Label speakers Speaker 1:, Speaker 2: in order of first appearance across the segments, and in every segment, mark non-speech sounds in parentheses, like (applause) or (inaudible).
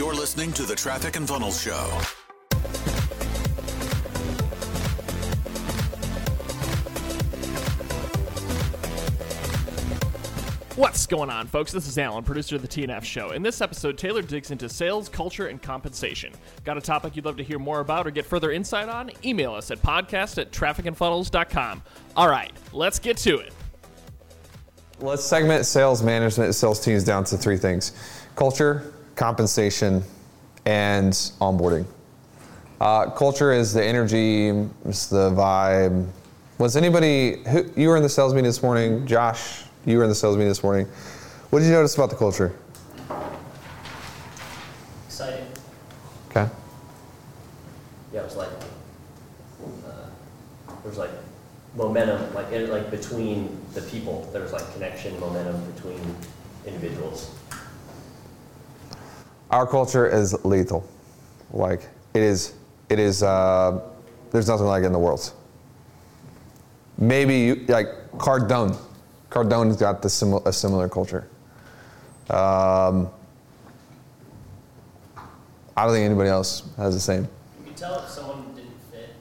Speaker 1: You're listening to the Traffic and Funnels Show.
Speaker 2: What's going on, folks? This is Alan, producer of the TNF Show. In this episode, Taylor digs into sales, culture, and compensation. Got a topic you'd love to hear more about or get further insight on? Email us at podcast at trafficandfunnels.com. All right, let's get to it.
Speaker 3: Let's segment sales management, sales teams down to three things culture, compensation, and onboarding. Uh, culture is the energy, it's the vibe. Was anybody, who, you were in the sales meeting this morning, Josh, you were in the sales meeting this morning. What did you notice about the culture?
Speaker 4: exciting.
Speaker 3: Okay.
Speaker 4: Yeah, it was like uh, there was like momentum, like like between the people. There was like connection, momentum between individuals.
Speaker 3: Our culture is lethal. Like it is, it is. Uh, there's nothing like it in the world. Maybe you, like Cardone. Cardone's got the simil- a similar culture. Um, I don't think anybody else has the same.
Speaker 4: You could tell if someone didn't fit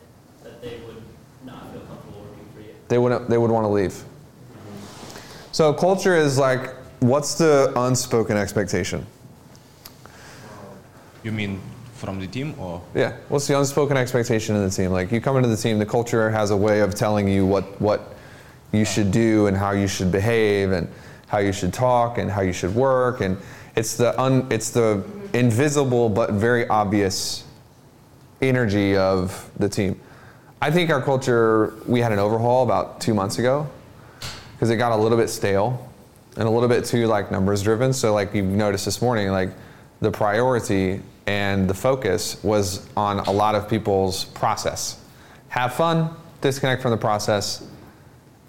Speaker 4: that they would not feel comfortable working for you.
Speaker 3: They wouldn't. They would want to leave. So culture is like, what's the unspoken expectation?
Speaker 5: You mean from the team or?
Speaker 3: Yeah. What's the unspoken expectation in the team? Like you come into the team, the culture has a way of telling you what what you should do and how you should behave and how you should talk and how you should work and it's the un, it's the invisible but very obvious energy of the team. I think our culture we had an overhaul about 2 months ago because it got a little bit stale and a little bit too like numbers driven. So like you noticed this morning, like the priority and the focus was on a lot of people's process. Have fun, disconnect from the process,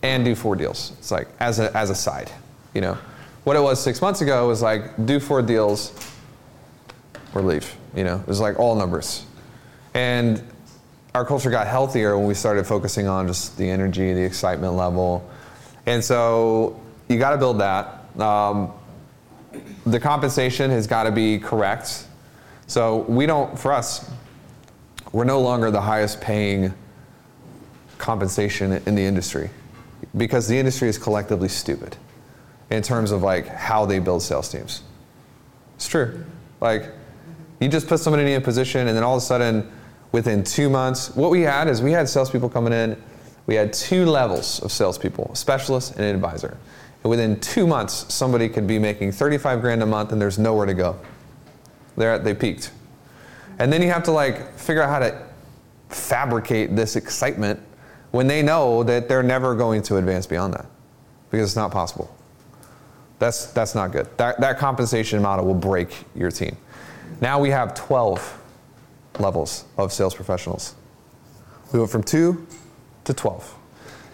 Speaker 3: and do four deals. It's like as a as a side, you know. What it was six months ago was like do four deals or leave. You know, it was like all numbers. And our culture got healthier when we started focusing on just the energy, the excitement level. And so you got to build that. Um, the compensation has got to be correct. So we don't, for us, we're no longer the highest paying compensation in the industry because the industry is collectively stupid in terms of like how they build sales teams. It's true. Like you just put somebody in a position and then all of a sudden within two months, what we had is we had salespeople coming in. We had two levels of salespeople, specialist and an advisor. And within two months, somebody could be making 35 grand a month and there's nowhere to go. They're at, they peaked. And then you have to like figure out how to fabricate this excitement when they know that they're never going to advance beyond that because it's not possible. That's, that's not good. That, that compensation model will break your team. Now we have 12 levels of sales professionals. We went from two to 12.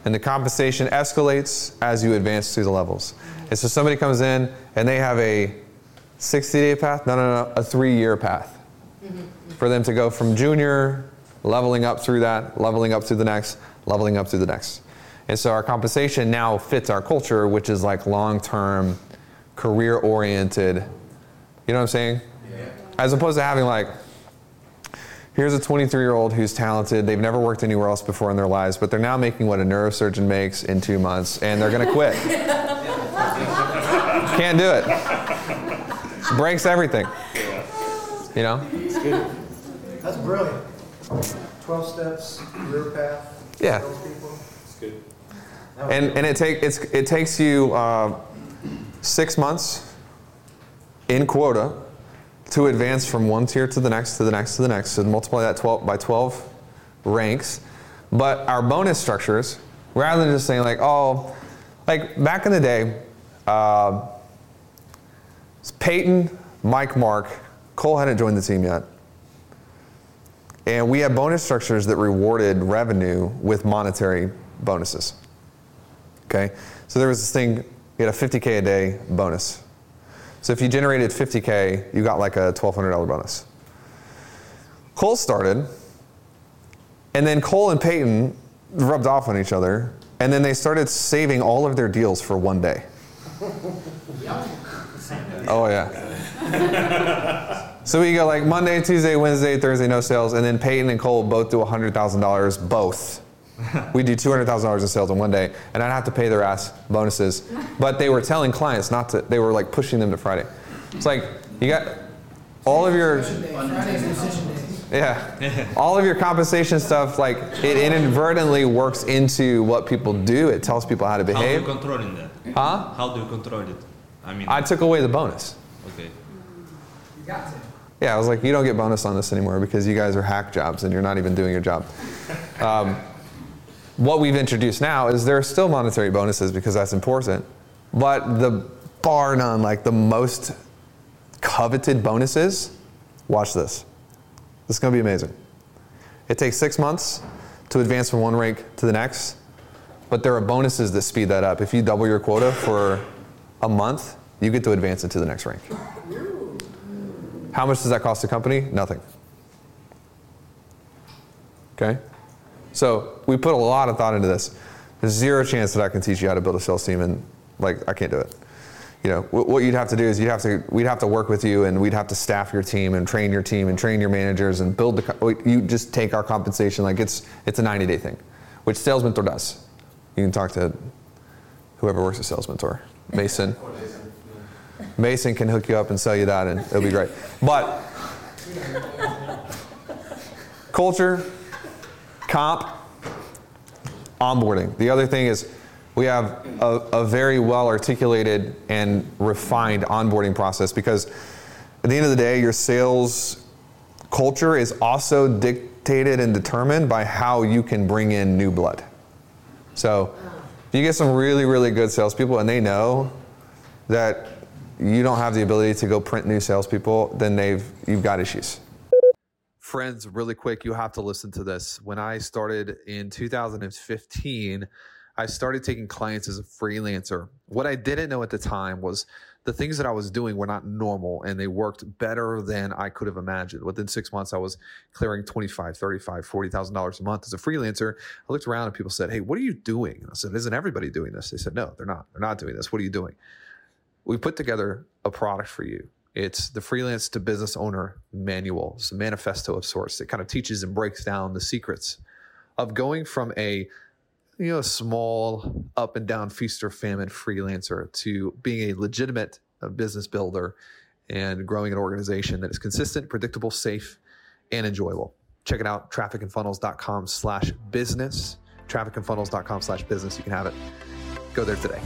Speaker 3: And the compensation escalates as you advance through the levels. And so somebody comes in and they have a 60 day path, no, no, no, a three year path for them to go from junior, leveling up through that, leveling up through the next, leveling up through the next. And so our compensation now fits our culture, which is like long term, career oriented. You know what I'm saying? Yeah. As opposed to having like, here's a 23 year old who's talented. They've never worked anywhere else before in their lives, but they're now making what a neurosurgeon makes in two months, and they're going to quit. (laughs) Can't do it. Breaks everything. You know?
Speaker 6: That's brilliant. 12 steps, career path.
Speaker 3: Yeah.
Speaker 6: salespeople.
Speaker 3: And, and it, take, it's, it takes you uh, six months in quota to advance from one tier to the next, to the next, to the next. So multiply that 12 by 12 ranks. But our bonus structures, rather than just saying like, oh, like back in the day, uh, Peyton, Mike, Mark, Cole hadn't joined the team yet. And we had bonus structures that rewarded revenue with monetary bonuses. Okay? So there was this thing, you had a 50K a day bonus. So if you generated 50K, you got like a $1,200 bonus. Cole started, and then Cole and Peyton rubbed off on each other, and then they started saving all of their deals for one day. (laughs) Oh, yeah. So we go like Monday, Tuesday, Wednesday, Thursday, no sales, and then Peyton and Cole both do $100,000 both. (laughs) we do $200,000 in sales in one day, and I'd have to pay their ass bonuses. But they were telling clients not to, they were like pushing them to Friday. It's like, you got all of your,
Speaker 6: Friday's decision day.
Speaker 3: yeah, (laughs) all of your compensation stuff, like it inadvertently works into what people do. It tells people how to behave.
Speaker 5: How do you control that?
Speaker 3: Huh?
Speaker 5: How do you control it? I mean,
Speaker 3: I took away the bonus.
Speaker 5: okay.
Speaker 6: You got to.
Speaker 3: Yeah, I was like, you don't get bonus on this anymore because you guys are hack jobs and you're not even doing your job. (laughs) Um, what we've introduced now is there are still monetary bonuses because that's important, but the bar none, like the most coveted bonuses, watch this. This is going to be amazing. It takes six months to advance from one rank to the next, but there are bonuses that speed that up. If you double your quota for a month, you get to advance into the next rank. How much does that cost the company? Nothing. Okay? So we put a lot of thought into this. There's zero chance that I can teach you how to build a sales team, and like I can't do it. You know, wh- what you'd have to do is you'd have to we'd have to work with you, and we'd have to staff your team and train your team and train your managers and build the. co- You just take our compensation like it's it's a 90 day thing, which Sales Mentor does. You can talk to whoever works at Sales Mentor, Mason. (laughs) Mason can hook you up and sell you that, and it'll be great. But (laughs) culture, comp, onboarding. The other thing is we have a, a very well articulated and refined onboarding process because at the end of the day, your sales culture is also dictated and determined by how you can bring in new blood. So if you get some really, really good salespeople and they know that you don't have the ability to go print new salespeople, then they've you've got issues. Friends, really quick, you have to listen to this. When I started in 2015, I started taking clients as a freelancer. What I didn't know at the time was the things that I was doing were not normal and they worked better than I could have imagined. Within six months, I was clearing 25, 35, $40,000 a month as a freelancer. I looked around and people said, Hey, what are you doing? And I said, Isn't everybody doing this? They said, No, they're not. They're not doing this. What are you doing? we put together a product for you. It's the freelance to business owner manual. It's a manifesto of sorts. It kind of teaches and breaks down the secrets of going from a you know small up and down feast or famine freelancer to being a legitimate uh, business builder and growing an organization that is consistent, predictable, safe, and enjoyable. Check it out, trafficandfunnels.com slash business. Trafficandfunnels.com slash business. You can have it. Go there today.